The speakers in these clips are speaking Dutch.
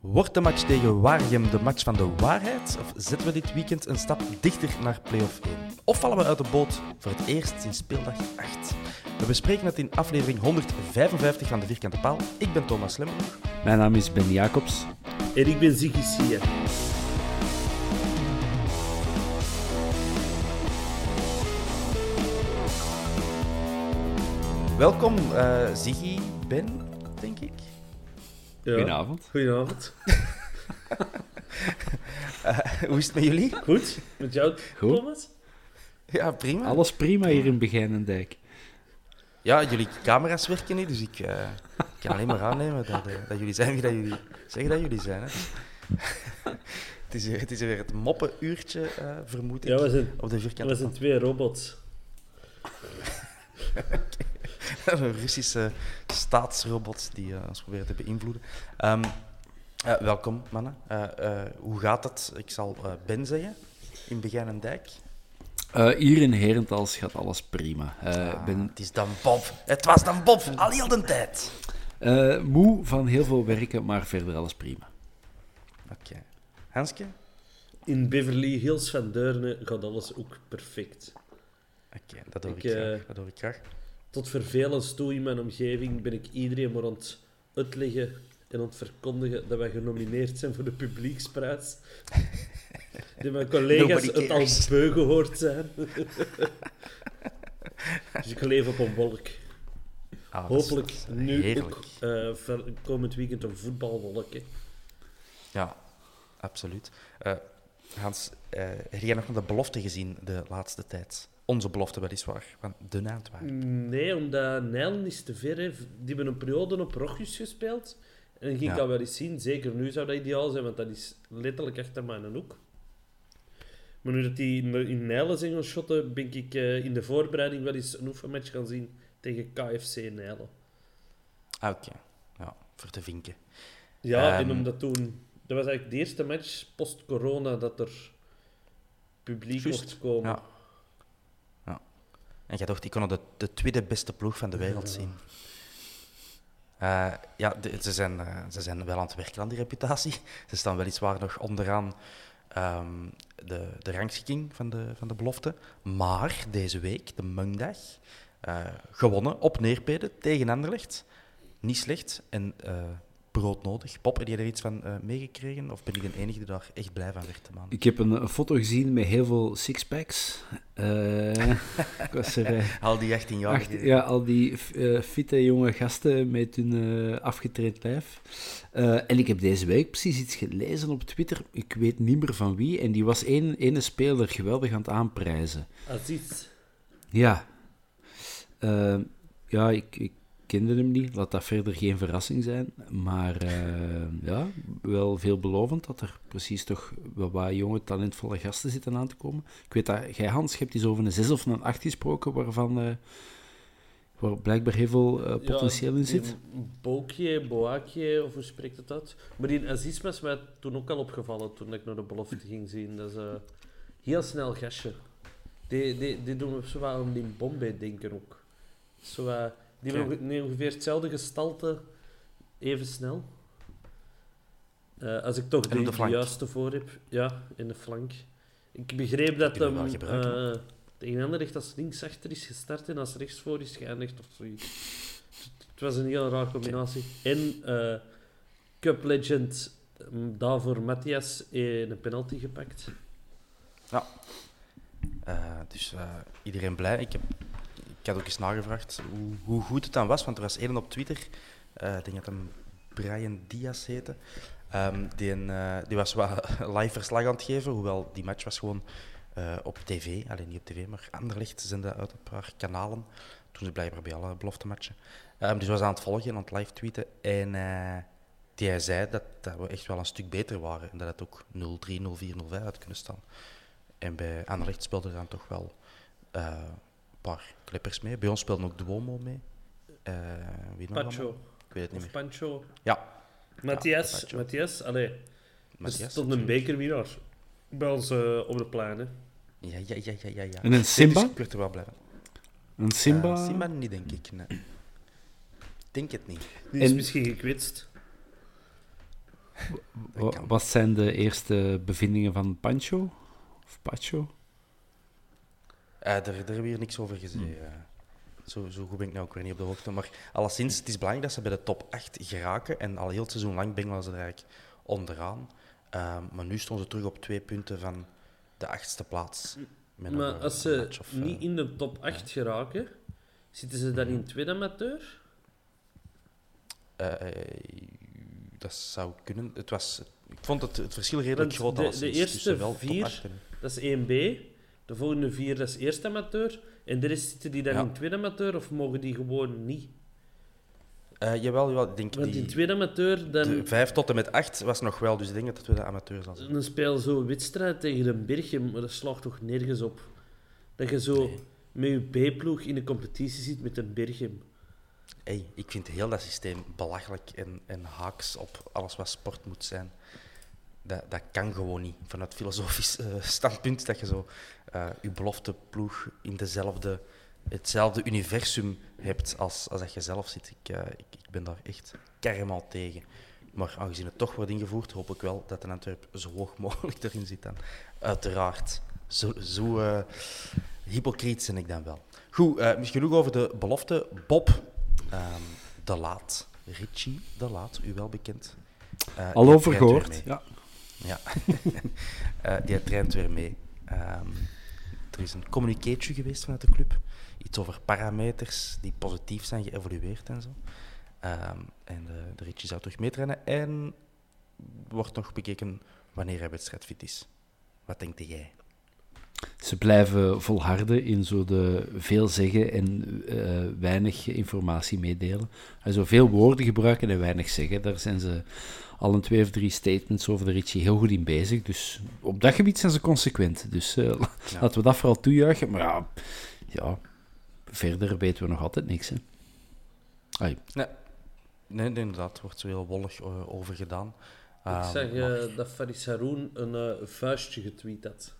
Wordt de match tegen Waregem de match van de waarheid? Of zetten we dit weekend een stap dichter naar play-off 1? Of vallen we uit de boot voor het eerst sinds speeldag 8? We bespreken het in aflevering 155 van de Vierkante Paal. Ik ben Thomas Lemmerloeg. Mijn naam is Ben Jacobs. En ik ben Ziggy Sia. Welkom, eh Ziggy, Ben, denk ik. Ja. Goedenavond. Goedenavond. Eh, hoe is het met jullie? Goed? Met jou, Goed. Thomas? Ja, prima. Alles prima hier in Begijnendijk. Ja, jullie camera's werken niet, dus ik eh, kan alleen maar aannemen dat, eh, dat jullie zijn wie dat jullie zeggen dat jullie zijn. Hè. het, is, weer- het is weer het moppenuurtje, eh vermoed ik, Ja, we zijn, op de vierkante we zijn twee robots. Een Russische staatsrobot die eh, ons proberen te beïnvloeden. Ehm, eh, welkom, mannen. Eh, eh, hoe gaat het? Ik zal eh, Ben zeggen, in Begijn en Dijk. Eh, hier in Herentals gaat alles prima. Eh, Ah, ben Het is dan Bob. Het was dan Bob, al heel de tijd. eh, moe van heel veel werken, maar verder alles prima. Oké. Hanske? In Beverly Hills van Deurne gaat alles ook perfect. Oké, dat hoor ik, Ik, eh, graag. Dat hoor ik graag. Tot vervelens toe in mijn omgeving ben ik iedereen maar aan het uitleggen en aan het verkondigen dat wij genomineerd zijn voor de publieksprijs. Die mijn collega's het al beu gehoord zijn. dus ik leef op een wolk. Ah, Hopelijk is nu heerlijk. ook eh, ver- komend weekend een voetbalwolk. hè. Ja, absoluut. Eh, Hans, heb jij nog de belofte gezien de laatste tijd? Onze belofte weliswaar, van de Antwerpen. Nee, omdat Nijlen is te ver. Hè. Die hebben een periode op Rochus gespeeld. En ging Ja. dat wel eens zien. Zeker nu zou dat ideaal zijn, want dat is letterlijk achter mijn hoek. Maar nu dat die in, in Nijlen zijn gaan shotten, ben ik eh, in de voorbereiding wel eens een oefenmatch gaan zien tegen KFC Nijlen. Ah, oké. Ja, voor te vinken. Ja, en Ehm. omdat toen... Dat was eigenlijk de eerste match post-corona dat er publiek Juist, mocht komen. ja. En jij dacht, ik kon de, de tweede beste ploeg van de wereld zien. Eh, ja, de- ze, zijn, eh, ze zijn wel aan het werken aan die reputatie. Ze staan weliswaar nog onderaan ehm, de, de rangschikking van de, van de belofte. Maar deze week, de maandag, eh, gewonnen op Neerpede tegen Anderlecht. Niet slecht en eh, broodnodig. Pop, heb je er iets van eh, meegekregen? Of ben ik de enige die daar echt blij van werd, man? Ik heb een, een foto gezien met heel veel sixpacks. Eh ik was er... eh, Al die 18 jaar. Acht- ja, al die eh, fitte jonge gasten met hun eh, afgetraind lijf. Eh, en ik heb deze week precies iets gelezen op Twitter. Ik weet niet meer van wie. En die was één ene speler geweldig aan het aanprijzen. Aziz. Ja. Ja, ik, ik kende hem niet. Laat dat verder geen verrassing zijn. Maar eh, ja, wel veelbelovend dat er precies toch wel wat jonge, talentvolle gasten zitten aan te komen. Ik weet dat jij, Hans, je hebt eens over een 6 of een 8 gesproken, waarvan... eh, waar blijkbaar heel veel eh, potentieel in zit. Bookje, Boakje, of hoe spreekt het uit? Maar die Aziz was mij toen ook al opgevallen toen ik naar de belofte ging zien. Dat is heel snel gastje. Die, die, die doen we zo wel aan die Bombay denken ook. Zo, die hebben onge- ongeveer hetzelfde gestalte, even snel. Eh, als ik toch de, juiste voor heb. Ja, in de flank. Ik begreep dat hem gebruiken, eh, tegen als linksachter is gestart en als rechtsvoor is geëindigd of zoiets. Het was een heel raar combinatie. En eh, Cup Legend, mm, daarvoor Matthias, eh, een penalty gepakt. Eh, dus iedereen blij. Ik, heb, had ook eens nagevraagd hoe, hoe goed het dan was, want er was één op Twitter, eh, ik denk dat hem Brian Diaz heette. Ehm, die, eh, die was wat live verslag aan het geven, hoewel die match was gewoon eh, op tv. Alleen niet op tv, maar Anderlecht zenden uit een paar kanalen. Toen ze blijkbaar bij alle beloftematchen. Ehm dus was aan het volgen en aan het live tweeten. En die hij zei dat, dat we echt wel een stuk beter waren. En dat het ook 0-3, 0-4, 0-5 had kunnen staan. En bij Anderlecht speelden er dan toch wel paar clippers mee. Bij ons speelden ook Duomo mee. Eh wie nog allemaal? Ik weet het niet Of meer. Pancho. Ja, Matthias, Pacho. Matthias, allee. Er Matthias. stond een bekerwinnaar bij ons eh, op de plein. Hè. Ja, ja, ja, ja, ja. ja. En een Simba? Dus ik werd er wel blij van. Een Simba? Eh, Simba niet, denk ik. Nee. Ik denk het niet. Die is En- misschien gekwetst. Wat zijn de eerste bevindingen van Pancho? Of Pacho? Eh, daar, daar hebben we hier niks over gezien. Hmm. Zo, zo goed ben ik nou ook weer niet op de hoogte. Maar alleszins, het is belangrijk dat ze bij de top 8 geraken. En al heel het seizoen lang bengelen ze er eigenlijk onderaan. Ehm, maar nu stonden ze terug op twee punten van de achtste plaats. Met Maar een- als ze of, eh, niet in de top 8 geraken, zitten ze dan in tweede amateur? eh, dat zou kunnen. Het was, ik vond het, het verschil redelijk Want groot. de- de eerste tussen wel vier- 8 en- Dat is 1B. De volgende vier, dat is eerste amateur. En de rest zitten die dan Ja. in tweede amateur of mogen die gewoon niet? Eh, jawel, jawel, ik denk Want die, in tweede amateur, de dan, 5 tot en met 8 was nog wel. Dus ik denk dat het weer de amateur zal zijn. dan speel je zo een wedstrijd tegen een Berchem, maar dat slaagt toch nergens op. Dat je zo met je B-ploeg in de competitie zit met een Berchem. Hey, ik vind heel dat systeem belachelijk en, en haaks op alles wat sport moet zijn. Dat, dat kan gewoon niet. Vanuit filosofisch eh, standpunt dat je zo eh, je belofte ploeg in dezelfde, hetzelfde universum hebt als, als dat je zelf zit. Ik, eh, ik, ik ben daar echt kermal tegen. Maar aangezien het toch wordt ingevoerd, hoop ik wel dat een Antwerp zo hoog mogelijk erin zit dan. Uiteraard. Zo, zo hypocriet ben ik dan wel. Goed, eh, genoeg over de belofte. Bob ehm, de Laat. Richie de Laat, u wel bekend. Al die over traint weer gehoord. mee. Ja. Ja, Eh, die traint weer mee. Ehm, er is een communicatie geweest vanuit de club. Iets over parameters die positief zijn geëvolueerd en zo. Ehm, en de, Richie zou terug meetrainen. En wordt nog bekeken wanneer hij wedstrijdfit is. Wat denkt jij? Ze blijven volharden in zo de veel zeggen en eh, weinig informatie meedelen. En zo veel woorden gebruiken en weinig zeggen. Daar zijn ze al een twee of drie statements over de Richie heel goed in bezig. Dus op dat gebied zijn ze consequent. Dus eh, Ja. laten we dat vooral toejuichen. Maar ja, ja, verder weten we nog altijd niks. Hè. Ai, Nee, nee inderdaad. Er wordt zo heel wollig eh, over gedaan. Ik Ehm, maar- eh, dat Faris Haroun een eh, vuistje getweet had.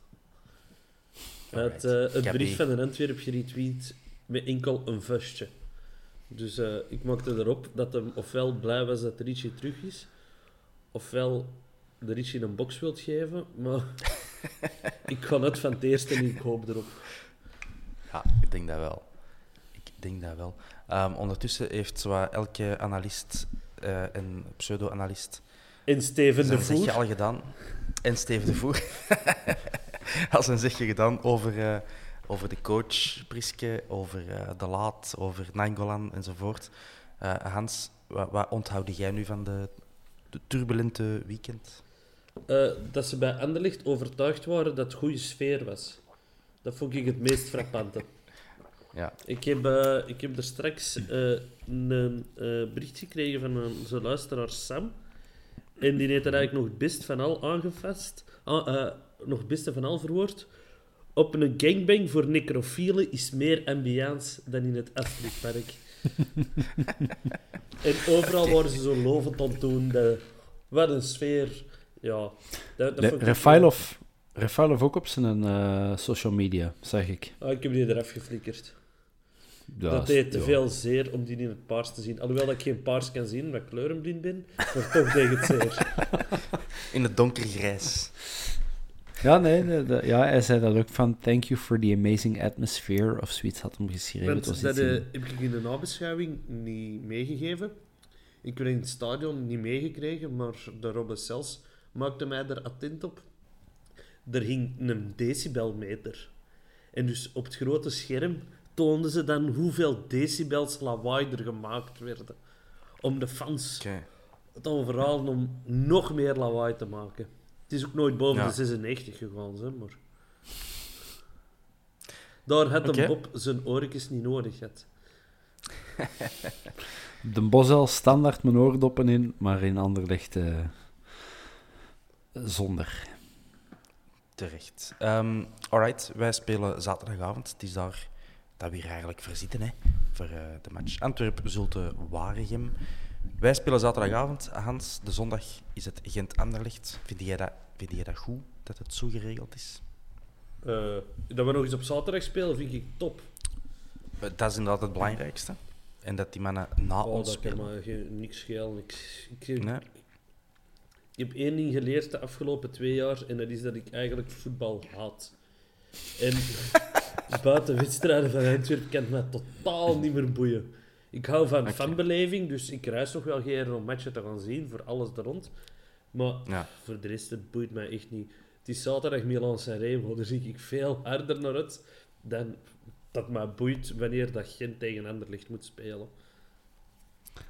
Alright. eh, het brief van een Antwerp geretweet met enkel een vuistje. Dus eh, ik maakte erop dat hem ofwel blij was dat de Richie terug is, ofwel de Richie een box wilt geven, maar ik ga net van het eerste en ik hoop erop. Ja, ik denk dat wel. Ik denk dat wel. Ehm, ondertussen heeft zowat elke analist eh, en pseudo-analist En Steven de Voer. al gedaan. En Steven de Voer. Als een zegje gedaan over, eh, over de coach Priske, over eh, De Laat, over Nainggolan enzovoort. Eh, Hans, wat, wat onthoud jij nu van de, de turbulente weekend? Dat ze bij Anderlecht overtuigd waren dat het goede sfeer was. Dat vond ik het meest frappante. Ja. Ik heb, ik heb er straks een eh, bericht gekregen van onze luisteraar Sam. En die heeft er eigenlijk nog het best van al aangevast. Nog het beste van al verwoord. op een gangbang voor necrofielen is meer ambiance dan in het Astridpark. en overal worden ze zo lovend aan het doen. De, wat een sfeer. Ja, dat, dat Le- Refailov, Refailov ook op zijn eh, social media, zeg ik. Ah, ik heb die eraf geflikkerd. Dat deed te ja. veel zeer om die in het paars te zien. Alhoewel dat ik geen paars kan zien, omdat ik kleurenblind ben. Maar toch deed het zeer. In het donkergrijs. Ja, nee, ja, hij zei dat ook van thank you for the amazing atmosphere of zoiets had hem geschreven. Het was dat heb ik in de nabeschouwing niet meegegeven. Ik heb het in het stadion niet meegekregen, maar de Robbe Cels maakte mij er attent op. Er hing een decibelmeter. En dus op het grote scherm toonden ze dan hoeveel decibels lawaai er gemaakt werden. Om de fans Oké. te overhalen om nog meer lawaai te maken. Het is ook nooit boven Ja. de 96 gegaan, hè, maar... Daar had een Bob zijn oortjes niet nodig gehad. De Bosel standaard mijn oordoppen in, maar in Anderlecht eh zonder. Terecht. Ehm alright, wij spelen zaterdagavond. Het is daar dat we hier eigenlijk verzitten hè, voor eh, de match Antwerp-Zulte-Waregem. Wij spelen zaterdagavond. Hans, de zondag is het Gent-Anderlecht. Vind jij, dat, vind jij dat goed, dat het zo geregeld is? Eh, dat we nog eens op zaterdag spelen, vind ik top. Eh, Dat is inderdaad het belangrijkste. En dat die mannen na Oh, ons dat kan spelen. me geen- niks schelen. Ik, ik, Nee? ik heb één ding geleerd de afgelopen twee jaar, en dat is dat ik eigenlijk voetbal haat. En buiten wedstrijden van Antwerpen kan het me totaal niet meer boeien. Ik hou van fanbeleving, dus ik reis nog wel geen om matchen te gaan zien, voor alles er rond. Maar Ja. voor de rest, het boeit mij echt niet. Het is zaterdag Milan Sanremo, daar zie ik veel harder naar uit dan dat mij boeit wanneer dat Gent tegen Anderlecht moet spelen.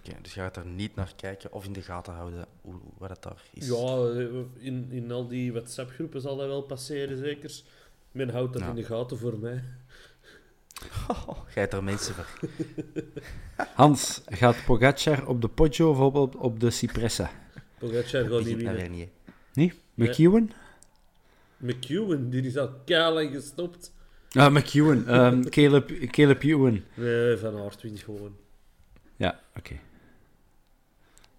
Oké, dus je gaat er niet naar kijken of in de gaten houden hoe, wat het daar is. Ja, in, in al die WhatsApp-groepen zal dat wel passeren, zeker. Men houdt dat Ja. in de gaten voor mij. Ga je er mensen voor? Hans, gaat Pogacar op de Poggio of op, op, op de Cipressa? Pogacar gaat niet winnen. weer niet. Nee? McEwen? McEwen, die is al keihard gestopt. Ah, McEwen. Ehm, Caleb, Caleb Ewan. Nee, Van Aert wint gewoon. Ja, oké.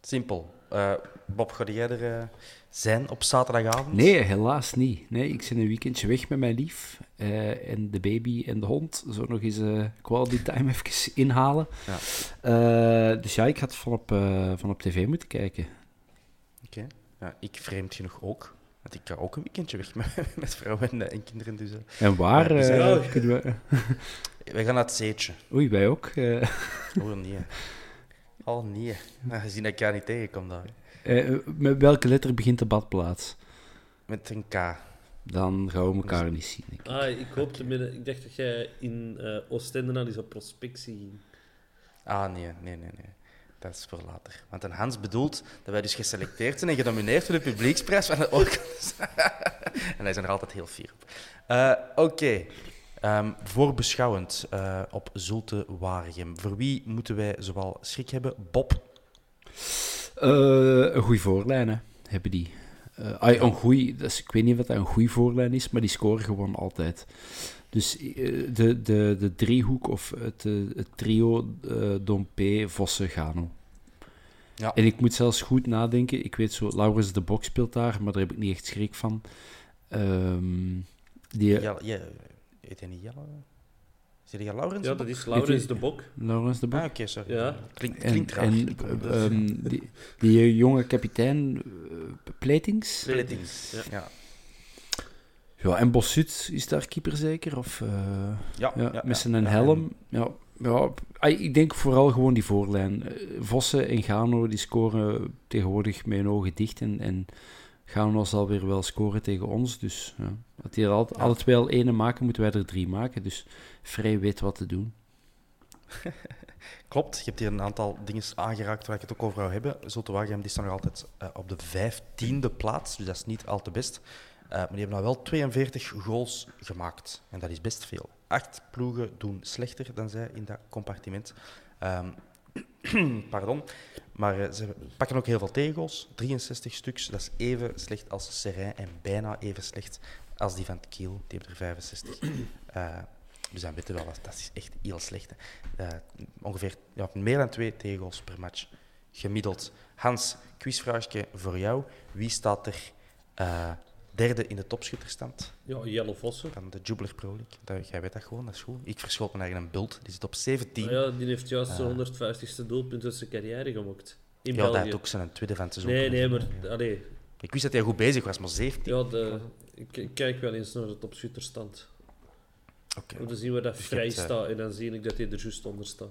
Simpel. Eh, Bob, ga jij er eh, zijn op zaterdagavond? Nee, helaas niet. Nee, ik zit een weekendje weg met mijn lief eh, en de baby en de hond. Zo nog eens quality time even inhalen. Ja. Dus ja, ik had van op, van op tv moeten kijken. Oké. Ja, ik vreemd genoeg ook. Want ik ga ook een weekendje weg met, met vrouwen en, en kinderen. Dus. En waar dus, kunnen we... wij gaan naar het zeetje. Oei, wij ook. Oh nee. Oh nee. Nou, gezien dat ik jou niet tegenkom daar. Eh, met welke letter begint de badplaats? Met een K. Dan gaan we elkaar niet zien. ik. Ah, ik hoopte midden... Ik dacht dat jij in eh Oostende al eens op prospectie ging. Ah nee, nee, nee, nee. Dat is voor later. Want een Hans bedoelt dat wij dus geselecteerd zijn en genomineerd voor de publieksprijs van de Orkans. en hij is er altijd heel fier op. Eh, Oké. Ehm, voorbeschouwend eh, op Zulte Waregem. Voor wie moeten wij zowel schrik hebben? Bob. Eh, een goede voorlijn, hè, hebben die. Eh, ah, een goeie, dus ik weet niet of dat een goede voorlijn is, maar die scoren gewoon altijd. Dus de, de, de driehoek of het, het trio Dompe, Vossen, Gano. Ja. En ik moet zelfs goed nadenken. Ik weet zo, Laurens de Bok speelt daar, maar daar heb ik niet echt schrik van. Ehm, die, Jelle, je, heet hij niet Jelle? Is hij Laurens? Ja, dat is Laurens de Bok. Laurens de Bok. Ah, oké, sorry. Ja. Klinkt, raar. en ehm, die, die jonge kapitein, eh, Pleitings. Splittings. Ja. Ja. Ja, en Bossut is daar keeper zeker? Of, eh, Ja, ja, ja, met zijn Ja, helm. Ja, ja, ah, ik denk vooral gewoon die voorlijn. Eh, Vossen en Gano die scoren tegenwoordig met hun ogen dicht. En, en Gano zal weer wel scoren tegen ons. Dus ja. als die er al, alle twee al ene maken, moeten wij er drie maken. Dus Vrij weet wat te doen. Klopt, je hebt hier een aantal dingen aangeraakt waar ik het ook over wou hebben. Zulte Waregem die staan nog altijd eh, op de vijftiende plaats, dus dat is niet al te best. Eh, maar die hebben nou wel 42 goals gemaakt. En dat is best veel. Acht ploegen doen slechter dan zij in dat compartiment. Ehm, pardon. Maar eh, ze pakken ook heel veel tegengoals. 63 stuks. Dat is even slecht als Serrain en bijna even slecht als die van Kiel. Die hebben er 65. Eh, dus dan weten we wel, dat is echt heel slecht. Eh, ongeveer ja, meer dan twee tegengoals per match. Gemiddeld. Hans, quizvraagje voor jou. Wie staat er derde in de topschutterstand Ja, Jelle Vossen. van de Jubiler Pro League? Dat, jij weet dat gewoon, dat is goed. Ik verschoot me naar een bult. Die zit op 17. Ah ja, die heeft juist zijn 150ste doelpunt uit zijn carrière gemaakt. In Ja, dat had ook zijn tweede van het seizoen. Nee, nee, maar allee, Ik wist dat hij goed bezig was, maar 17. ja, de, ik, kijk wel eens naar de topschutterstand. Oké. Om te zien waar dat Dus vrij hebt, eh, staat. En dan zie ik dat hij er juist onder staat.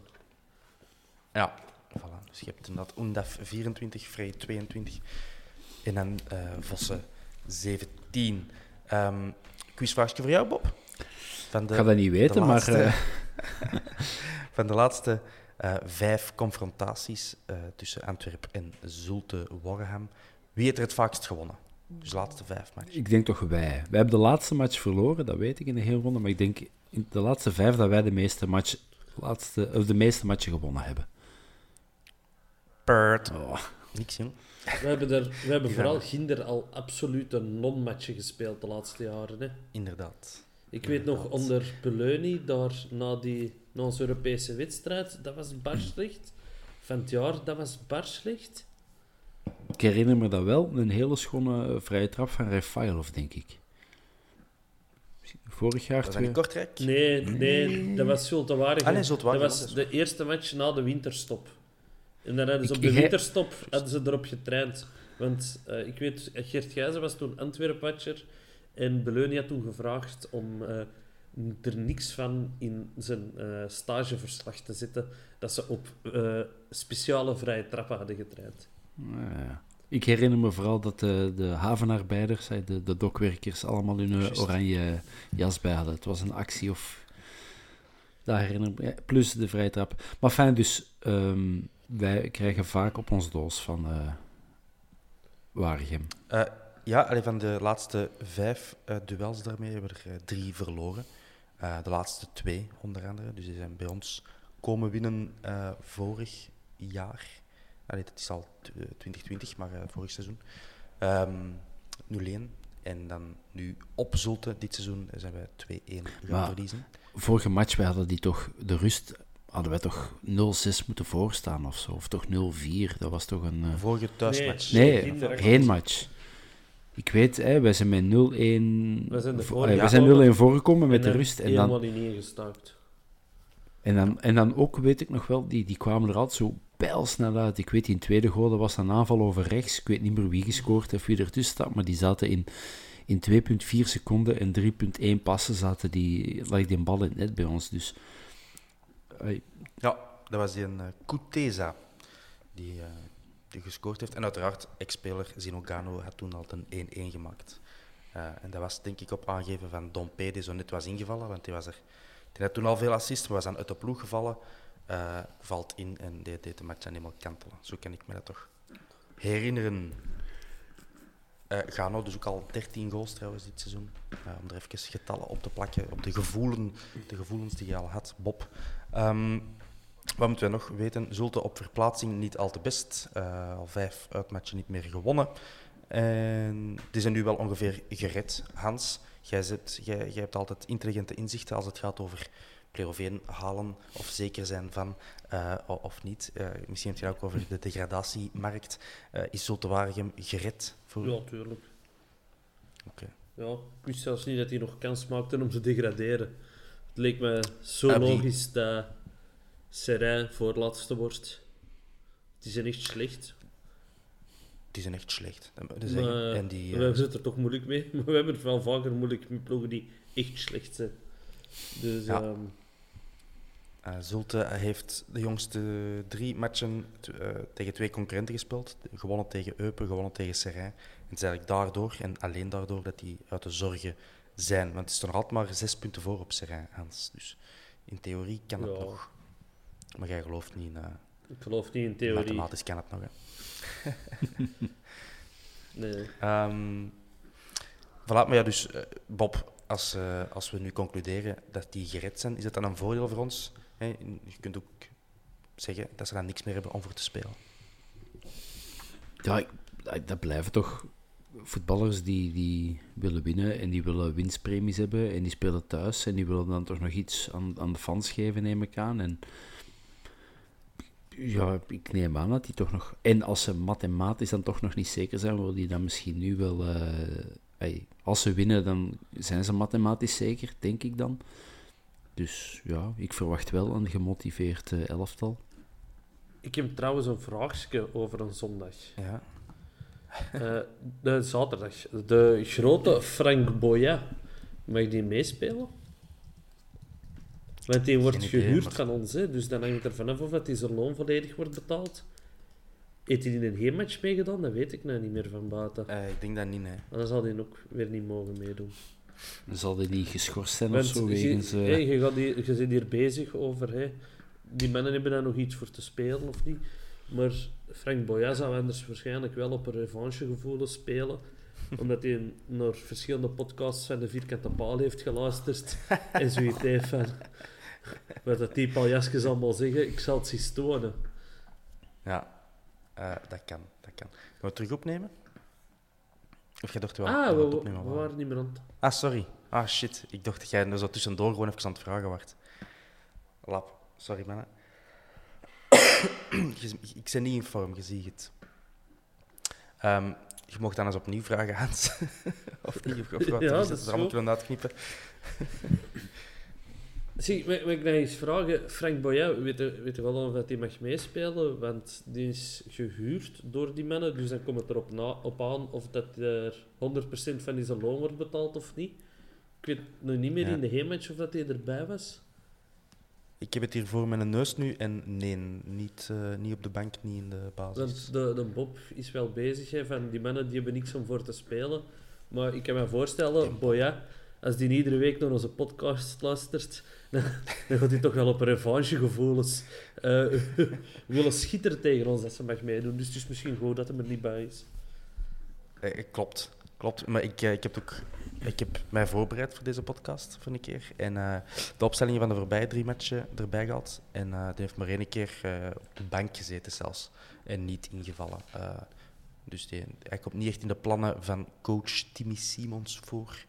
Ja, voilà. Dus je hebt inderdaad Undaf 24, Vrij 22 en dan eh Vossen 17. Ehm quizvraagje voor jou, Bob. Van de, Ik ga dat niet weten, maar eh, van de laatste eh, vijf confrontaties eh, tussen Antwerpen en Zulte Worreham, wie heeft er het vaakst gewonnen? Dus de laatste vijf matchen. ik denk toch wij. Wij hebben de laatste match verloren, dat weet ik in de hele ronde. Maar ik denk in de laatste vijf dat wij de meeste, match, laatste, of de meeste matchen gewonnen hebben. Pert. Oh, Niks, jong. We hebben, er, we hebben vooral Ginder al absolute non-matchen gespeeld de laatste jaren. Hè. Inderdaad. Ik weet nog onder Peleunie, daar na, die, na onze Europese wedstrijd, dat was bar slecht. Van het jaar, dat was bar slecht. ik herinner me dat wel, een hele schone eh, vrije trap van Refailov, denk ik. Vorig jaar Was dat niet Kortrijk? Nee, nee, dat was Zulte Waregem. Ah, nee, Dat was de eerste match na de winterstop. En dan hadden ze op de winterstop hadden ze erop getraind. Want eh, ik weet, Gert Gijzen was toen Antwerp-watcher. En Beleunie had toen gevraagd om eh, er niks van in zijn eh, stageverslag te zetten. Dat ze op speciale vrije trappen hadden getraind. Ja. Ik herinner me vooral dat de, de havenarbeiders, de, de dokwerkers, allemaal hun oranje jas bij hadden. Het was een actie of... Dat herinner ik me. ja, plus de vrije trap. Maar fijn, dus ehm, wij krijgen vaak op ons doos van eh Waregem. Eh, ja, allee, van de laatste vijf eh, duels daarmee hebben we er drie verloren. De laatste twee, onder andere. Dus die zijn bij ons komen winnen vorig jaar. Allee, dat is al t- eh, 2020, maar vorig seizoen. Ehm 0-1. En dan nu op Zulte, dit seizoen, zijn wij 2-1 gaan verliezen. Vorige match, wij hadden die toch... De rust hadden wij toch 0-6 moeten voorstaan of zo. Of toch 0-4. Dat was toch een... eh, Vorige thuismatch. Nee, geen match. Ik weet, hè, wij zijn met 0-1 Wij zijn wij zijn 0-1 voorgekomen met de rust. En dan, in en, dan, en dan ook, weet ik nog wel, die, die kwamen er altijd zo pijlsnel uit. Ik weet, die tweede goal dat was een aanval over rechts. Ik weet niet meer wie gescoord heeft, wie ertussen staat, maar die zaten in, in 2,4 seconden en 3,1 passen zaten die, lag die bal in het net bij ons. Dus Ja, dat was die een uh, die, eh, die gescoord heeft. En uiteraard, ex-speler Zinogano had toen al een 1-1 gemaakt. Eh, en dat was denk ik op aangeven van Dompe, die zo net was ingevallen. Want die, was er, die had toen al veel assists, maar was dan uit de ploeg gevallen. eh, valt in en deed de match dan helemaal kantelen. Zo kan ik me dat toch herinneren. Eh Gano, dus ook al 13 goals trouwens dit seizoen. Om er even getallen op te plakken, op de, gevoelen, de gevoelens die je al had, Bob. Ehm, wat moeten we nog weten? Zulte op verplaatsing niet al te best. Eh, al vijf uitmatchen niet meer gewonnen. En die zijn nu wel ongeveer gered. Hans, jij, zit, jij, jij hebt altijd intelligente inzichten als het gaat over play-off 1 halen of zeker zijn van eh, of niet. Eh, misschien heb je het ook over de degradatiemarkt. Eh, is Zulte Waregem gered? Voor... Ja, tuurlijk. Oké. Ja, ik wist zelfs niet dat hij nog kans maakte om te degraderen. Het leek me zo logisch dat Serijn voorlaatste wordt. Die zijn echt slecht. Die zijn echt slecht. Dat moet je zeggen. Maar en die, we eh, hebben het er toch moeilijk mee. Maar we hebben het wel vaker moeilijk met ploegen die echt slecht zijn. Dus Ja. ehm, Eh, Zulte heeft de jongste drie matchen eh, tegen twee concurrenten gespeeld. Gewonnen tegen Eupen, gewonnen tegen Serrain. En het is eigenlijk daardoor, en alleen daardoor, dat die uit de zorgen zijn. Want het is nog altijd maar zes punten voor op Serrain, Hans. Dus in theorie kan het Ja. nog. Maar jij gelooft niet in... eh, ik geloof niet in theorie. mathematisch kan het nog, hè. Nee. Ehm voilà, maar ja, dus eh, Bob, als, eh, als we nu concluderen dat die gered zijn, is dat dan een voordeel voor ons? Hè? Je kunt ook zeggen dat ze dan niks meer hebben om voor te spelen. ja, ik- dat- dat blijven toch voetballers die, die willen winnen en die willen winstpremies hebben en die spelen thuis en die willen dan toch nog iets aan, aan de fans geven, neem ik aan. En ja, ik neem aan dat die toch nog... En als ze mathematisch dan toch nog niet zeker zijn, wil die dan misschien nu wel... eh, ey, als ze winnen, dan zijn ze mathematisch zeker, denk ik dan. Dus ja, ik verwacht wel een gemotiveerd eh, elftal. Ik heb trouwens een vraagje over een zondag. Ja. Eh, de zaterdag. De grote Frank Boya. Mag die meespelen? Want die wordt idee, gehuurd maar- van ons, hè? dus dan hangt er vanaf of dat hij zijn loon volledig wordt betaald. Heeft hij in een heenmatch meegedaan? Dat weet ik nou niet meer van buiten. Eh, ik denk dat niet. Maar dan zal hij ook weer niet mogen meedoen. Dan zal die niet geschorst zijn of zo wegens... eh, hè, je, gaat hier, je zit hier bezig over... Hè, die mannen hebben daar nog iets voor te spelen, of niet? Maar Frank Boya zou anders waarschijnlijk wel op een revanchegevoelens spelen. omdat hij naar verschillende podcasts van de Vierkante Paal heeft geluisterd. en zoiets heeft van... Wat dat die paljasjes allemaal zeggen, ik zal het zien stonen. Ja, eh, dat kan, dat kan. Gaan we het terug opnemen? Of jij dacht wel ah, we, we, opnemen we waren? niet meer aan het... Ah, sorry. Ah, shit. Ik dacht dat jij er zo tussendoor gewoon even aan het vragen was. Lap. Sorry, mannen. Ik ben niet in vorm, je ziet het. Ehm, je mocht dan eens opnieuw vragen, Hans. of niet? Of, of wat Ja, dat is allemaal kunnen uitknippen. Zie, mag, mag ik nog eens vragen? Frank Boya, weet je, weet je wel of dat hij mag meespelen? Want die is gehuurd door die mannen, dus dan komt het erop na, op aan of dat er 100% van zijn loon wordt betaald of niet. Ik weet nog niet meer Ja. in de heenmatch of dat hij erbij was. Ik heb het hier voor mijn neus nu en nee, niet, eh, niet op de bank, niet in de basis. Want de, de Bob is wel bezig, hè, van die mannen die hebben niks om voor te spelen. Maar ik kan me voorstellen, Boya, als die iedere week naar onze podcast luistert, dan, dan gaat hij toch wel op revanchegevoelens eh willen schitteren tegen ons dat ze mag meedoen. Dus het is misschien goed dat hij er niet bij is. Eh, klopt, klopt. Maar ik, eh, ik, heb ook, ik heb mij voorbereid voor deze podcast voor een keer. En eh, de opstellingen van de voorbije drie matchen erbij gehad. En eh die heeft maar één keer eh, op de bank gezeten zelfs. En niet ingevallen. Dus die, hij komt niet echt in de plannen van coach Timmy Simons voor.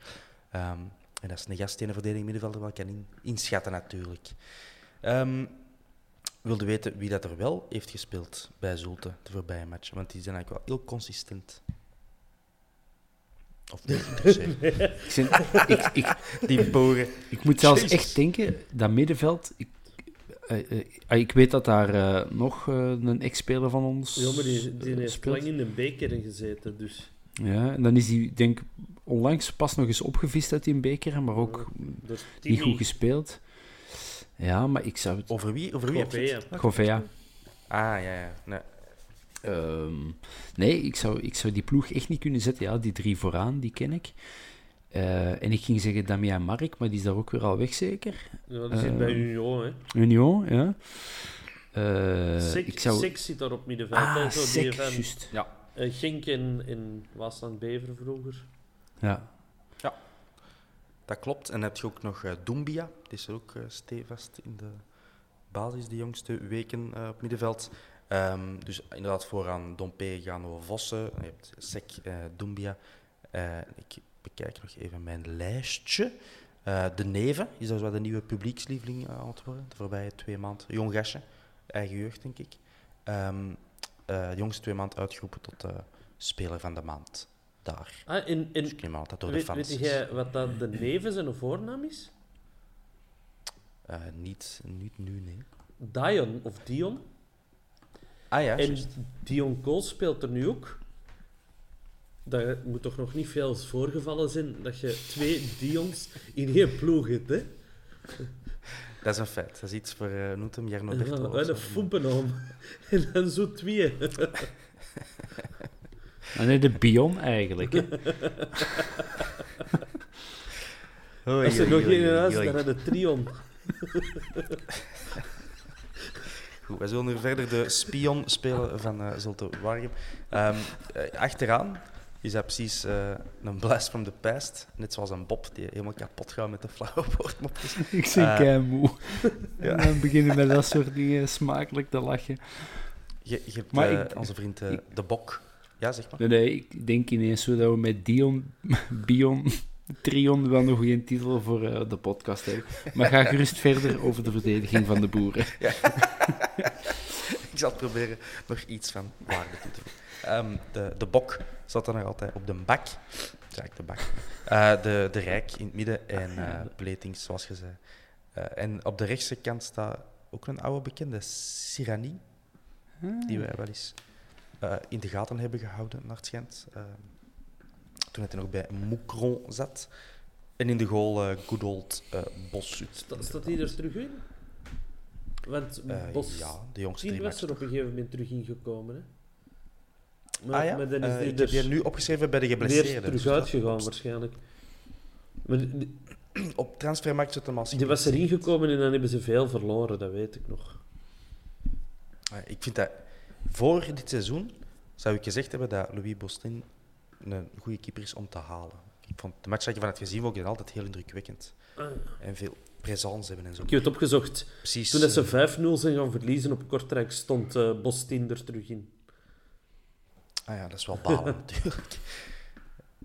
Ehm, en dat is een gast in de verdediging middenvelder wel kan in, inschatten natuurlijk. Ehm wilde weten wie dat er wel heeft gespeeld bij Zulte de voorbije matchen. Want die zijn eigenlijk wel heel consistent. Of niet per se. ik, zin- ik, ik, Die boren. ik moet zelfs Jezus. echt denken, dat middenveld... Ik, eh, eh, ah, ik weet dat daar eh, nog eh, een ex-speler van ons Ja, maar die, die heeft lang in de beker gezeten, dus... Ja, en dan is hij, denk ik, onlangs pas nog eens opgevist uit die beker, maar ook Dus niet goed gespeeld. Ja, maar ik zou het... Over wie? Over wie. Govea. Ah, ja, ja. Nee. Ehm, nee, ik zou, ik zou die ploeg echt niet kunnen zetten. Ja, die drie vooraan, die ken ik. Eh, en ik ging zeggen Damian Mark, maar die is daar ook weer al weg, zeker. Ja, die zit bij Union, hè. Union, ja. Eh, Sek, ik zou... Sek zit daar op middenveld. Ah, zo, die Sek, van, juist. Ja. eh, Genk en, en Waasland Bever vroeger. ja. Dat klopt. En dan heb je ook nog Doumbia. Die is er ook eh, stevast in de basis de jongste weken eh, op middenveld. Ehm, dus inderdaad vooraan Dompe, Gano, Vossen. Je hebt Sek, eh Doumbia. Eh, ik bekijk nog even mijn lijstje. Eh, de Neven is dat wel de nieuwe publiekslieveling aan het worden. De voorbije twee maanden. Jong gastje. Eigen jeugd, denk ik. Ehm, eh, de jongste twee maanden uitgeroepen tot speler van de maand. Daar. Ah, en, en Dus ik neem aan dat door de weet, fans weet is. jij wat dat de neven zijn voornaam is? Niet, niet nu, nee. Dion of Dion. Ah ja, en. Dion Kool speelt er nu ook. Dat moet toch nog niet veel voorgevallen zijn dat je twee Dions in één ploeg hebt, hè? dat is een feit. Dat is iets voor, uh, noemt hem Jarno Ja, Bertel. of een zo. foempennaam. En dan zo twee. Ah, nee, de Bion eigenlijk. hè. Als er nog één in huis, dan had het Trion. Goed, wij zullen nu verder de spion spelen van uh, Zulte Waregem. Ehm, eh, achteraan is dat precies eh, een blast from the past. Net zoals een Bob die helemaal kapot gaat met de flauwe woordmopjes. ik Eh, kei moe. ja. En dan beginnen met dat soort dingen smakelijk te lachen. Je, je hebt Maar eh, ik- onze vriend eh, ik- De Bok. Ja, zeg maar. Nee, nee, ik denk ineens zo dat we met Dion, Bion, Trion wel nog geen titel voor eh, de podcast hebben. Maar ga gerust verder over de verdediging van de boeren. Ik zal proberen nog iets van waarde toe te voegen. Ehm, de, de bok zat dan nog altijd op de bak. Ja, de bak. Eh, de, de rijk in het midden en uh, zoals je zei. En op de rechtse kant staat ook een oude bekende, Sirani, die wij wel eens in de gaten hebben gehouden, naar het schijnt. Uh, toen hij nog bij Moucron zat. En in de goal uh, good old Bos. Sta, staat hij er terug in? Want Bos ja, de jongste die was er op een gegeven moment terug ingekomen. Hè? Maar, ah ja, maar dan is die je nu opgeschreven bij de geblesseerden. Weer terug dus uitgegaan waarschijnlijk. Maar die, op transfermarkt zit hem als Die was erin gekomen en dan hebben ze veel verloren, dat weet ik nog. Ik vind dat voor dit seizoen zou ik gezegd hebben dat Louis Bostin een goede keeper is om te halen. Ik vond de match dat je van het gezien vond ik altijd heel indrukwekkend. Ah. En veel présence hebben en zo. Ik heb het opgezocht. Precies. Toen dat ze 5-0 zijn gaan verliezen op Kortrijk, stond uh, Bostin er terug in. Ah ja, dat is wel balen natuurlijk.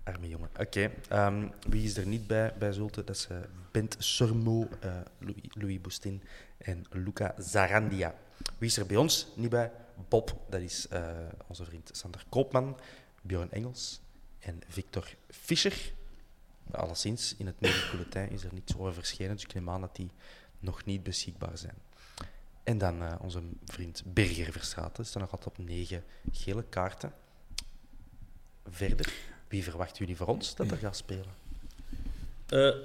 Arme jongen. Oké, okay. um, wie is er niet bij bij Zulte? Dat is uh, Bent Sormo, uh, Louis, Louis Bostin en Luca Zarandia. Wie is er bij ons niet bij? Bob, dat is uh, onze vriend Sander Koopman, Björn Engels en Victor Fischer. Alleszins, in het medisch bulletin is er niets over verschenen, dus ik neem aan dat die nog niet beschikbaar zijn. En dan uh, onze vriend Berger Verstraeten, staat nog altijd op negen gele kaarten. Verder, wie verwachten jullie voor ons dat er gaat spelen? Uh,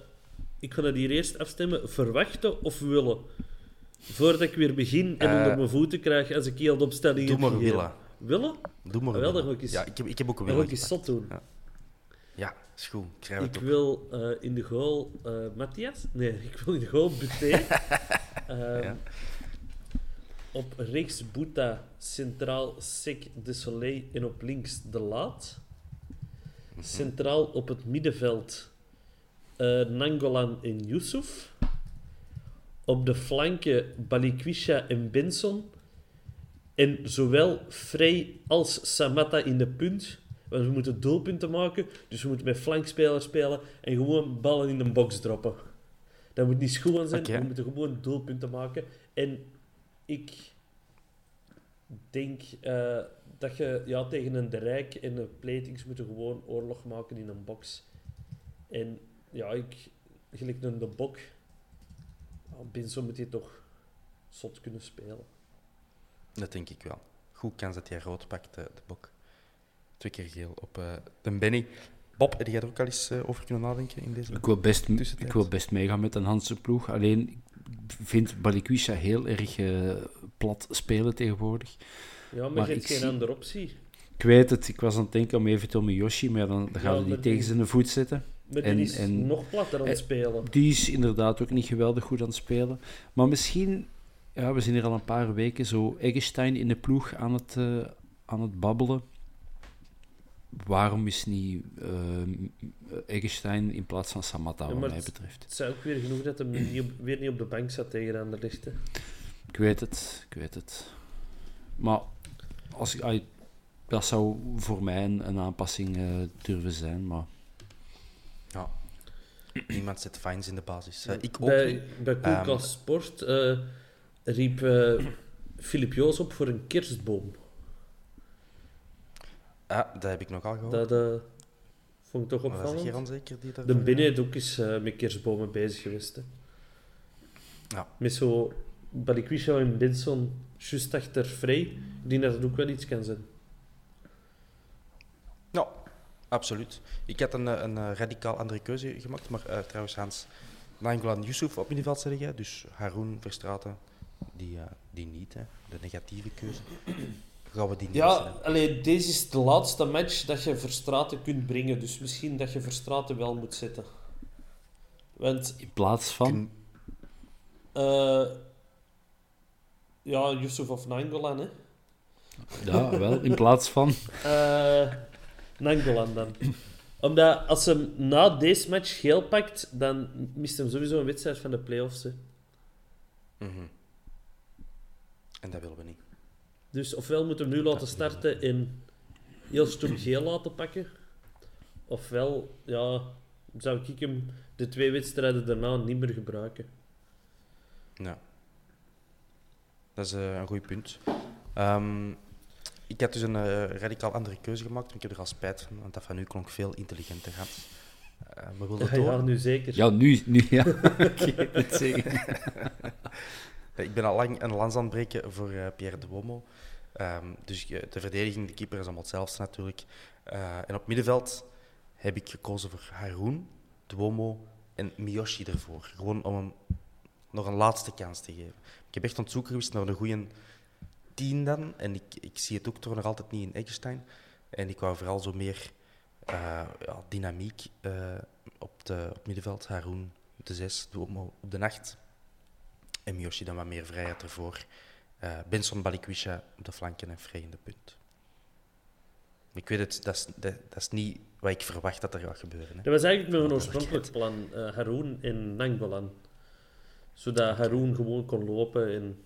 ik ga dat hier eerst afstemmen. Verwachten of willen? Voordat ik weer begin en uh, onder mijn voeten krijg als ik hier de opstelling Doe maar willen. Willen? Doe maar ah, wel, willen. Ik eens, ja, ik heb, ik heb ook willen. Ik zot doen. Ja, ja is goed. Ik, wil uh, in de goal uh, Matthias. Nee, ik wil in de goal Buté. ja. Op rechts Boeta, centraal Sek de Soleil en op links De Laat. Mhm. Centraal op het middenveld uh, Nangolan en Yusuf. Op de flanken Balikwisha en Benson. En zowel Frey als Samatta in de punt. Want we moeten doelpunten maken, dus we moeten met flankspelers spelen en gewoon ballen in de box droppen. Dat moet niet schoon zijn, we moeten gewoon doelpunten maken. En ik denk eh, dat je ja, tegen een De Rijk en een Platings moeten gewoon oorlog maken in een box. En ja, ik gelijk een De Bok. Benzo moet je toch zot kunnen spelen. Dat denk ik wel. Goed kans dat hij rood pakt, de, de bok. Twee keer geel op uh, de Benny. Bob, heb jij er ook al eens uh, over kunnen nadenken in deze Ik wil best, tussentijd? ik wil best meegaan met een Hanse ploeg. Alleen, ik vind Balikwisha heel erg uh, plat spelen tegenwoordig. Ja, maar, Maar je hebt geen zie- andere optie. Ik weet het, ik was aan het denken om eventueel met Yoshi, maar dan, dan gaat Ja, hij die tegen zijn voet zetten. Maar En- die is en- nog platter aan het eh, spelen. Die is inderdaad ook niet geweldig goed aan het spelen. Maar misschien, ja, we zijn hier al een paar weken zo Eggestein in de ploeg aan het, eh, aan het babbelen. Waarom is niet eh, Eggestein in plaats van Samatta, Ja, wat mij betreft? Het is ook weer genoeg dat hij niet op, weer niet op de bank zat tegen Anderlecht. hè. Ik weet het, ik weet het. Maar als ik, dat zou voor mij een, een aanpassing eh, durven zijn. Maar Ja. Niemand zet fines in de basis. Uh, ik ook bij, niet. bij Koelkast Ehm, Sport uh, riep uh, Filip Joos op voor een kerstboom. Ah, dat heb ik nogal gehoord. Dat uh, vond ik toch is opvallend. Zeker die daar De binnen heeft ook eens uh, met kerstbomen bezig geweest. Hè. Ja. Met zo Balikwisha en Benson juist achter Frey. Ik denk dat ook wel iets kan zijn. Ja, absoluut. Ik had een, eh, een, radicaal andere keuze gemaakt, maar trouwens Hans Nangolan Yusuf op middenveld zeg jij, dus Haroun Verstraten, die, uh, die niet, hè. de negatieve keuze. Gaan we die niet Ja, missen, hè? allee, deze is de laatste match dat je Verstraten kunt brengen. Dus misschien dat je Verstraten wel moet zetten. Want in plaats van... Uh, ja, Yusuf of Nangolan, hè? Ja, wel, in plaats van... Uh, Nangolan dan. Omdat als hem na deze match geel pakt, dan mist hem sowieso een wedstrijd van de play-offs. Hè. Mhm. En dat willen we niet. Dus ofwel moeten we hem nu laten starten en heel stoem geel laten pakken. Ofwel, ja, zou ik hem de twee wedstrijden daarna niet meer gebruiken. Ja. Dat is eh, een goed punt. Ehm, ik had dus een eh, radicaal andere keuze gemaakt, maar ik heb er al spijt van, want dat van u klonk veel intelligenter, Hans. Eh we wilden Ja, door. ja, nu zeker. Ja, nu, nu ja. ik weet het zeggen. Ja, Ik ben al lang een lans aan het breken voor eh, Pierre de Womo. Ehm, dus eh, de verdediging, de keeper is allemaal hetzelfde natuurlijk. Eh, en op middenveld heb ik gekozen voor Haroun, Duomo en Miyoshi ervoor. Gewoon om hem nog een laatste kans te geven. Ik heb echt aan het geweest naar een goede tien dan. En ik, ik zie het ook toch nog altijd niet in Eggestein. En ik wou vooral zo meer eh, ja, dynamiek eh, op, de, op middenveld. Haroun op de zes, Duomo op de nacht. En Miyoshi dan wat meer vrijheid ervoor. Eh, Benson Balikwisha op de flanken en Frey in de punt. Ik weet het, dat is, dat, dat is niet wat ik verwacht dat er gaat gebeuren. Hè. Dat was eigenlijk nog een oorspronkelijk plan, eh Haroon en Nangolan. Zodat Haroon gewoon kon lopen en...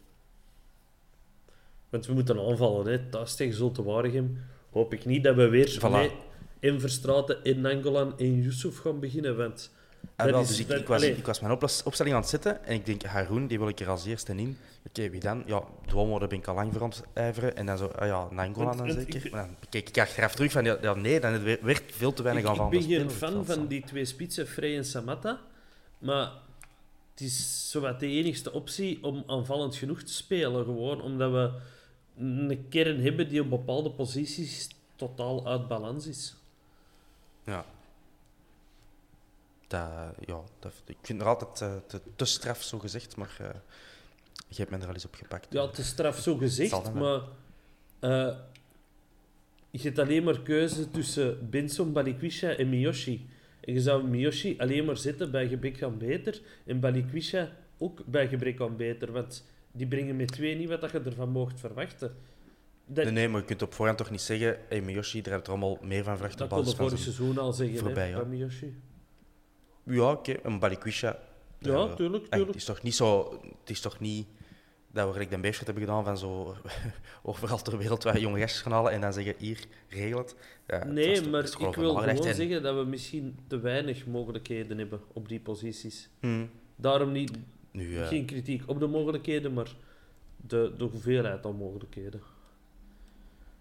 Want we moeten aanvallen, hè. Thuis tegen Zulte Waregem. Hoop ik niet dat we weer Voilà. in Verstraten, in Nangolan en Yusuf gaan beginnen, want... Ah, wel, dus ik, ik, was, ik was mijn opstelling aan het zetten en ik denk, Haroun, die wil ik er als eerste in. Oké, wie dan? Ja, Duomo, ben ik al lang voor aan ijveren. En dan zo, ah ja, Nangolan Want- dan zeker. ik- Maar dan kijk ik achteraf terug van, ja, nee, dan werd werd veel te weinig Ik, ik aanvallende ben geen fan van die twee spitsen, Frey en Samatta. Maar het is zowat de enigste optie om aanvallend genoeg te spelen. Gewoon omdat we een kern hebben die op bepaalde posities totaal uit balans is. Ja. Dat, ja dat, ik vind het altijd eh, te, te straf, zo gezegd, maar eh je hebt me er al eens op gepakt. Ja, is straf zo gezegd, maar eh, je hebt alleen maar keuze tussen Benson, Balikwisha en Miyoshi. En je zou Miyoshi alleen maar zetten bij gebrek aan beter en Balikwisha ook bij gebrek aan beter, want die brengen met twee niet wat je ervan mocht verwachten. Dat, Nee, nee, maar je kunt op voorhand toch niet zeggen, hey, Miyoshi, daar er allemaal meer van verwacht dat kon vorig seizoen al zeggen, voorbij, hè, ja. bij Miyoshi. Ja, oké, een Balikwisha. Ja, eh, tuurlijk, eh, tuurlijk. Het is toch niet zo... Het is toch niet dat we gelijk de Beerschot hebben gedaan van zo overal ter wereld waar jonge gastjes gaan halen en dan zeggen, hier, regel het. Ja, was Nee, toch- maar ik wil gewoon en- zeggen dat we misschien te weinig mogelijkheden hebben op die posities. Hm. Daarom niet, Nu, eh, Geen kritiek op de mogelijkheden, maar de, de hoeveelheid aan mogelijkheden.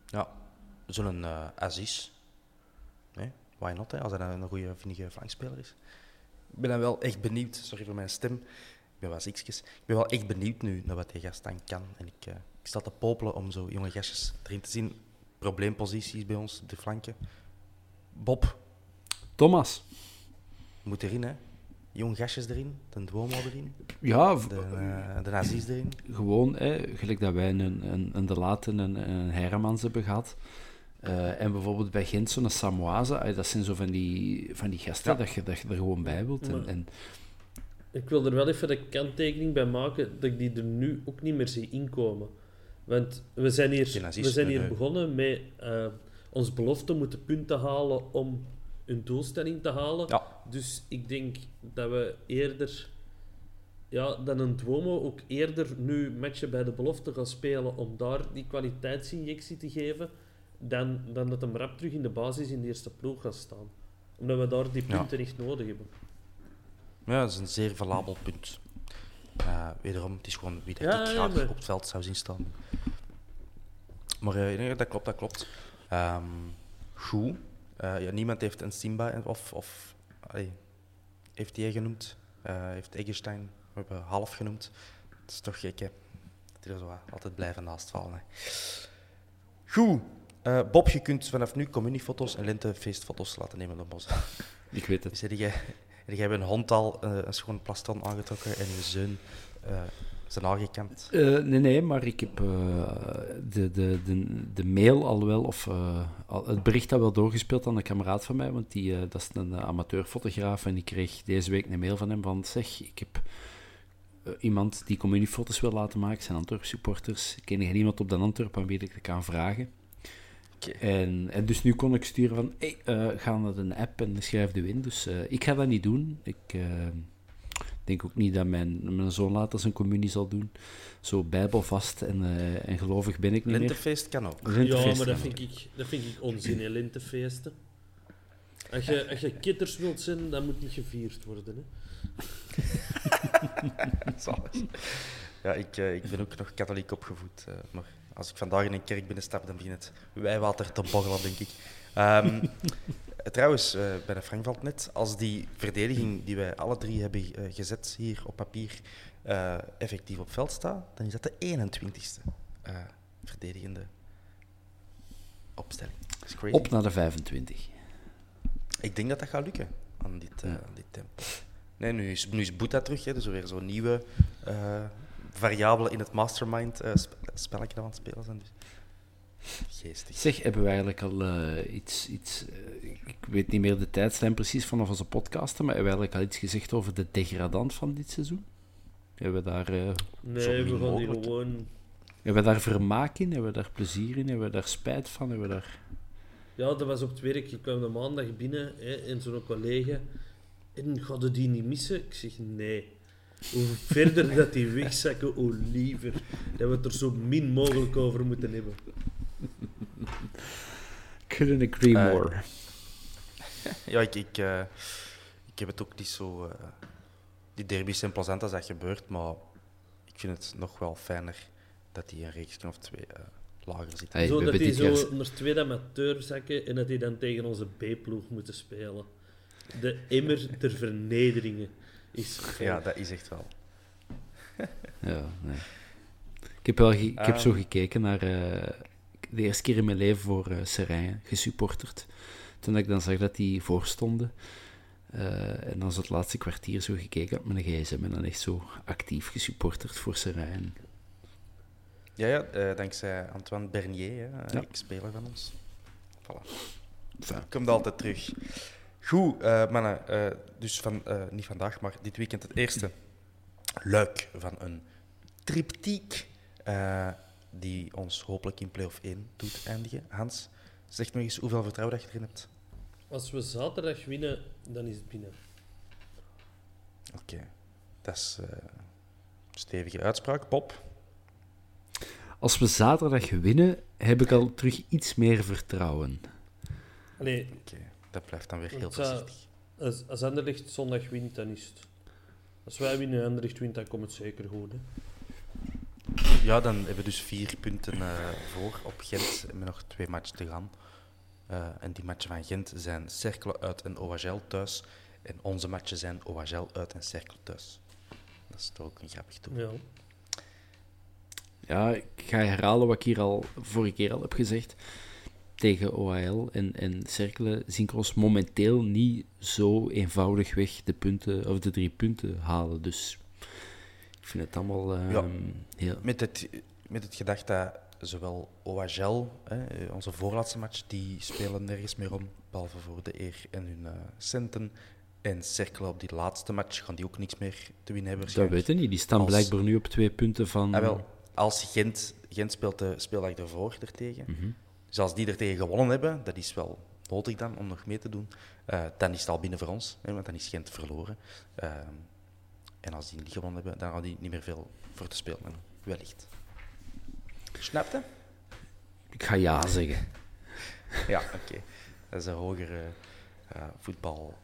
ja, zo'n eh Aziz. Nee, why not, hè, als hij een goede, vinnige flankspeler is. Ik ben dan wel echt benieuwd, sorry voor mijn stem, ik ben wel ziekjes. Ik ben wel echt benieuwd nu naar wat die gast dan kan. En ik, eh, ik sta te popelen om zo jonge gastjes erin te zien. Probleemposities bij ons de flanken. Bob Thomas. moet erin, hè. Jong gastjes erin, de Duomo erin, Ja, de, eh de Aziz erin. gewoon, hè, gelijk dat wij een, een, een De Laten en een, een Hermans hebben gehad. Eh, en bijvoorbeeld bij Gent zo'n Samoise, eh, dat zijn zo van die, van die gasten Ja. dat, je, dat je er gewoon bij wilt. En, en, Ik wil er wel even de kanttekening bij maken dat ik die er nu ook niet meer zie inkomen. Want we zijn hier, we zijn hier begonnen met eh, ons belofte moeten punten halen om een doelstelling te halen. Ja. Dus ik denk dat we eerder, ja, dan een Duomo, ook eerder nu matchen bij de belofte gaan spelen om daar die kwaliteitsinjectie te geven, dan, dan dat hem rap terug in de basis in de eerste ploeg gaat staan. Omdat we daar die punten echt nodig hebben. Ja, dat is een zeer valabel punt. Eh, wederom, het is gewoon wie dat ik ja, graag maar- op het veld zou zien staan. Maar nee, dat klopt, dat klopt. Ehm goed. Eh, ja, niemand heeft een Simba of, of allee, heeft die genoemd. Heeft Eggestein, we hebben half genoemd. Het is toch gek, hè? Dat er zo wat altijd blijven naast vallen. Hè. Goed. Eh, Bob, je kunt vanaf nu communiefoto's en lentefeestfoto's laten nemen op ons. ik weet het. Dus jij, jij een hond al eh, een schoon plaston aangetrokken en eh, zijn aangekant? Eh, nee, nee, maar ik heb de, de, de, de mail al wel, of al, het bericht al wel doorgespeeld aan een kameraad van mij, want die, dat is een amateurfotograaf en ik kreeg deze week een mail van hem van, zeg, ik heb iemand die communiefoto's wil laten maken, zijn Antwerp supporters. Ken je iemand op de Antwerp aan wie ik dat kan vragen? En, en dus nu kon ik sturen van, hey, eh, ga naar een app en schrijf de in. Dus eh, ik ga dat niet doen. Ik, eh, denk ook niet dat mijn, mijn zoon later zijn communie zal doen. Zo bijbelvast en, eh, en gelovig ben ik niet meer. Lintefeest kan ook. Ja, maar dat vind ik, dat vind ik onzin, hè, lintefeesten. Als je, als je kitters wilt zijn, dan moet niet gevierd worden. Hè. Ja, ik, ik ben ook nog katholiek opgevoed. eh, maar als ik vandaag in een kerk binnenstap, dan begint het wijwater te borrelen, denk ik. Ehm, trouwens, eh, bij de Frank valt net, als die verdediging die wij alle drie hebben eh, gezet hier op papier eh, effectief op veld staat, dan is dat de 21ste eh, verdedigende opstelling. Dat is crazy. Op naar de 25. Ik denk dat dat gaat lukken aan dit, Ja. aan dit tempo. Nee, nu is, nu is Boeta terug, hè, dus weer zo'n nieuwe eh, variabele in het mastermind eh, sp- spelletje aan het spelen zijn. Dus. Geestig. Zeg, hebben we eigenlijk al eh, iets... iets eh, ik weet niet meer de tijdslijn precies vanaf onze podcasten, maar hebben we eigenlijk al iets gezegd over de degradant van dit seizoen? Hebben we daar, eh, Nee, we gaan die mogelijk. gewoon... hebben we daar vermaak in? Hebben we daar plezier in? Hebben we daar spijt van? Hebben we daar... Ja, dat was op het werk. Ik kwam de maandag binnen hè, en zo'n collega. En ga je die niet missen? Ik zeg nee. Hoe verder dat die wegzakken, hoe liever. Dat we het er zo min mogelijk over moeten hebben. Couldn't agree Eh, more. Ja, ik, ik, eh, ik heb het ook niet zo... eh, die derby's zijn plezant als dat gebeurt, maar ik vind het nog wel fijner dat die een reeksje of twee eh, lager zitten. Hey, zo we dat hebben die zo jaar- naar tweede amateur zakken en dat die dan tegen onze B-ploeg moeten spelen. De emmer ter vernederingen is Ja, dat is echt wel. Ja, nee. Ik heb, wel ge- ik heb zo Ehm. gekeken naar eh, de eerste keer in mijn leven voor uh, Serijn gesupporterd. Toen ik dan zag dat die voorstonden. eh, en dan zo het laatste kwartier zo gekeken op mijn gsm en dan echt zo actief gesupporterd voor Serijn. Ja, ja dankzij Antoine Bernier, hè, Ja. ex-speler van ons. Voilà. Enfin, Komt altijd terug. Goed, eh, mannen. eh, dus van, eh, niet vandaag, maar dit weekend het eerste luik van een triptiek eh, die ons hopelijk in play-off 1 doet eindigen. Hans, zeg nog eens hoeveel vertrouwen dat je erin hebt. Als we zaterdag winnen, dan is het binnen. Oké, dat is eh, een stevige uitspraak. Pop? als we zaterdag winnen, heb ik al terug iets meer vertrouwen. Nee, Oké, dat blijft dan weer heel Want, voorzichtig. als, als Anderlecht zondag wint, dan is het... Als wij winnen en Anderlecht wint, dan komt het zeker goed. Hè. Ja, dan hebben we dus vier punten eh, voor op Gent met nog twee matchen te gaan. Eh, en die matchen van Gent zijn Cercle uit en OHL thuis. En onze matchen zijn OHL uit en Cercle thuis. Dat is toch ook een grappig toe. Ja. Ja, ik ga herhalen wat ik hier al vorige keer al heb gezegd. Tegen OHL en, en Cerkelen zien ons momenteel niet zo eenvoudig weg de, punten, of de drie punten halen. Dus ik vind het allemaal ehm, Ja. heel... Met het, met het gedacht dat zowel OHL, hè, onze voorlaatste match, die spelen nergens meer om, behalve voor de eer en hun eh, centen. En Cercle op die laatste match gaan die ook niks meer te winnen hebben. Dat weten niet. Die staan Als- blijkbaar nu op twee punten van... Ah, wel, als Gent, Gent speelt de speeldag ervoor ertegen. Mhm. Dus als die er tegen gewonnen hebben, dat is wel nodig dan om nog mee te doen, eh, dan is het al binnen voor ons, hè, want dan is Gent verloren. Ehm, en als die niet gewonnen hebben, dan gaan die niet meer veel voor te spelen. Wellicht. Snapte? Ik ga ja zeggen. Ja, oké. Dat is een hogere eh, voetbal.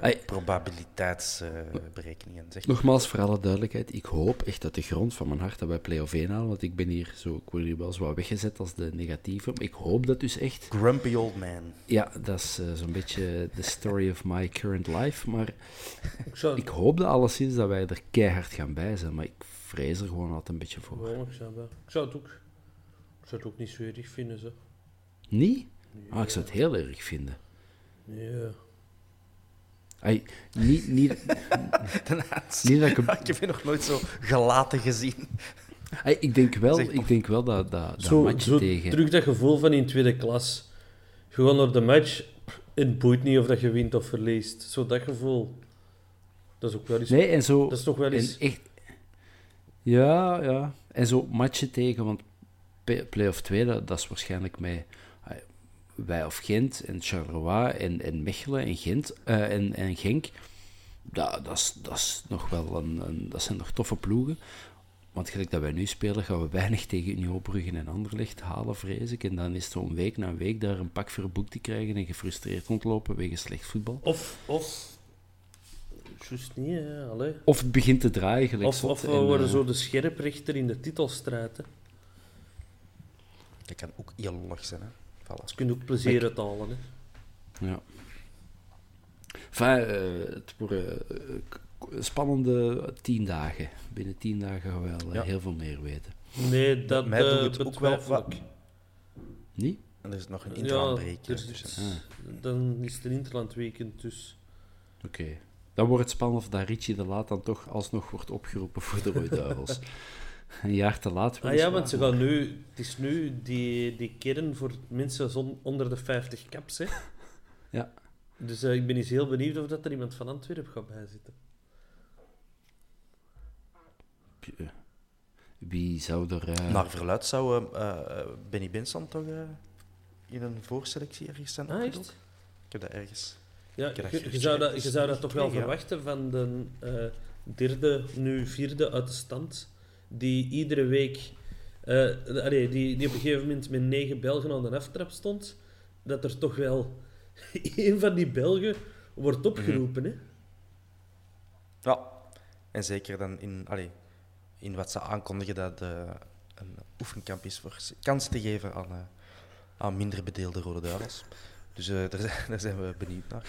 Eh, probabiliteitsberekeningen. zeg. Nogmaals, voor alle duidelijkheid, ik hoop echt uit de grond van mijn hart dat wij play-off 1 halen, want ik ben hier zo, ik word hier wel eens wat weggezet als de negatieve, maar ik hoop dat dus echt. Grumpy old man. Ja, dat is eh, zo'n beetje the story of my current life, maar Ik zou, ik hoop dat alleszins dat wij er keihard gaan bij zijn, maar ik vrees er gewoon altijd een beetje voor. Ja, ik, zou wel- ik zou het ook... Ik zou het ook niet zo erg vinden, zo. Niet? Ah, ik zou het heel erg vinden. Ja. Ai, niet, niet, niet dat ik hem- Ik heb je nog nooit zo gelaten gezien. ik denk wel, Zeg, ik denk wel dat dat, dat Zo, match zo tegen... terug dat gevoel van in tweede klas. Gaat naar de match, het boeit niet of dat je wint of verliest. Zo dat gevoel. Dat is ook wel eens... Nee, en zo... Dat is toch wel eens... En echt... Ja, ja. En zo matchen tegen, want play-off 2, dat, dat is waarschijnlijk met eh, wij of Gent en Charleroi en, en Mechelen en Gent eh, en, en Genk. Dat, is, dat, is nog wel een, een, dat zijn nog toffe ploegen. Want gelijk dat wij nu spelen, gaan we weinig tegen Union Brugge en Anderlecht halen, vrees ik. En dan is het zo een week na week daar een pak voor boek te krijgen en gefrustreerd rondlopen wegens slecht voetbal. Of, of... Juist niet, hè. Allee. Of het begint te draaien, gelijk Of, of we en, worden eh, zo de scherprechter in de titelstrijd, hè. Dat kan ook heel lollig zijn. Hè. Voilà. Dus kun je ook plezier uithalen, hè. Ja. Enfin, eh, het worden eh, spannende tien dagen. Binnen tien dagen gaan we wel eh, Ja. heel veel meer weten. Nee, dat mij doet het ook wel ik. Niet? En er is nog een Ja, interlandbreek. er eh, is- tussen. Dan is het een interlandweekend, dus... Oké. Dan wordt het spannend of dat Richie de Laat dan toch alsnog wordt opgeroepen voor de Rode Duivels. een jaar te laat. Ah ja, want ze gaan nu... Het is nu die, die kern voor mensen zon- onder de 50 caps, hè. Ja. Dus eh, ik ben eens heel benieuwd of dat er iemand van Antwerpen gaat bijzitten. Wie zou er... eh, Naar verluid zou eh, eh, Benny Benson toch eh, in een voorselectie ergens zijn Ah? Ik heb dat ergens. Ja, je, zou dat, je zou dat toch wel verwachten van de eh, derde, nu vierde uit de stand, die iedere week, eh, allee, die, die op een gegeven moment met negen Belgen aan de aftrap stond, dat er toch wel één van die Belgen wordt opgeroepen. hè? Ja, en zeker dan in, allee, in wat ze aankondigen dat eh een oefenkamp is voor kans te geven aan, eh, aan minder bedeelde Rode Duivels. Dus eh, daar, zijn, daar zijn we benieuwd naar.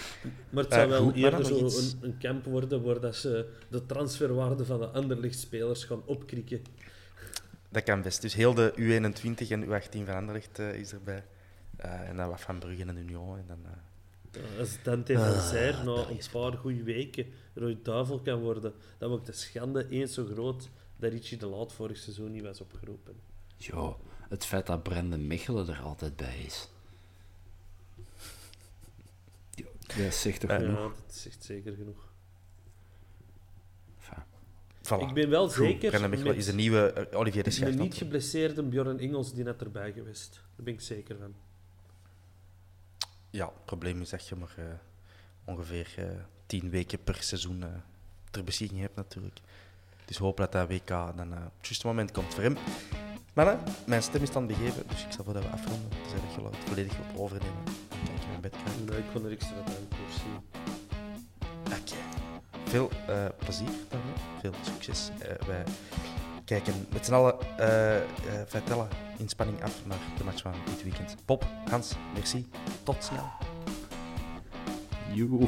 Maar het Eh, zou wel goed, maar eerder zo een, een camp worden waar dat ze de transferwaarde van de Anderlecht-spelers gaan opkrikken. Dat kan best. Dus heel de U21 en U18 van Anderlecht eh, is erbij. Eh, en dan wat van Brugge en Union. En dan, eh, Als Dante van Zijr na een paar goede weken Roy Duivel kan worden, dan wordt de schande eens zo groot dat Richie de Laat vorig seizoen niet was opgeroepen. Ja, het feit dat Brendan Mechelen er altijd bij is. Ja, dat zegt toch Ja, genoeg? dat zegt zeker genoeg. Enfin, voilà. Ik ben wel Goed. zeker met is de nieuwe eh, Olivier de Een Schacht. niet geblesseerde Bjorn Engels die net erbij geweest. Daar ben ik zeker van. Ja, het probleem is dat je maar eh, ongeveer eh, tien weken per seizoen eh, ter beschikking hebt natuurlijk. Dus hoop dat dat WK dan eh, op het juiste moment komt voor hem. Maar mijn stem is dan begeven, dus ik zal voordat we afronden, dus dat je het volledig wilt overnemen. Bed gaan. Nee, ik kon er extra aan koers zien. Oké. Veel eh, plezier dan, veel succes. Eh, wij kijken met z'n allen eh eh, in spanning af naar de match van dit weekend. Pop, Hans, merci. Tot snel. joe.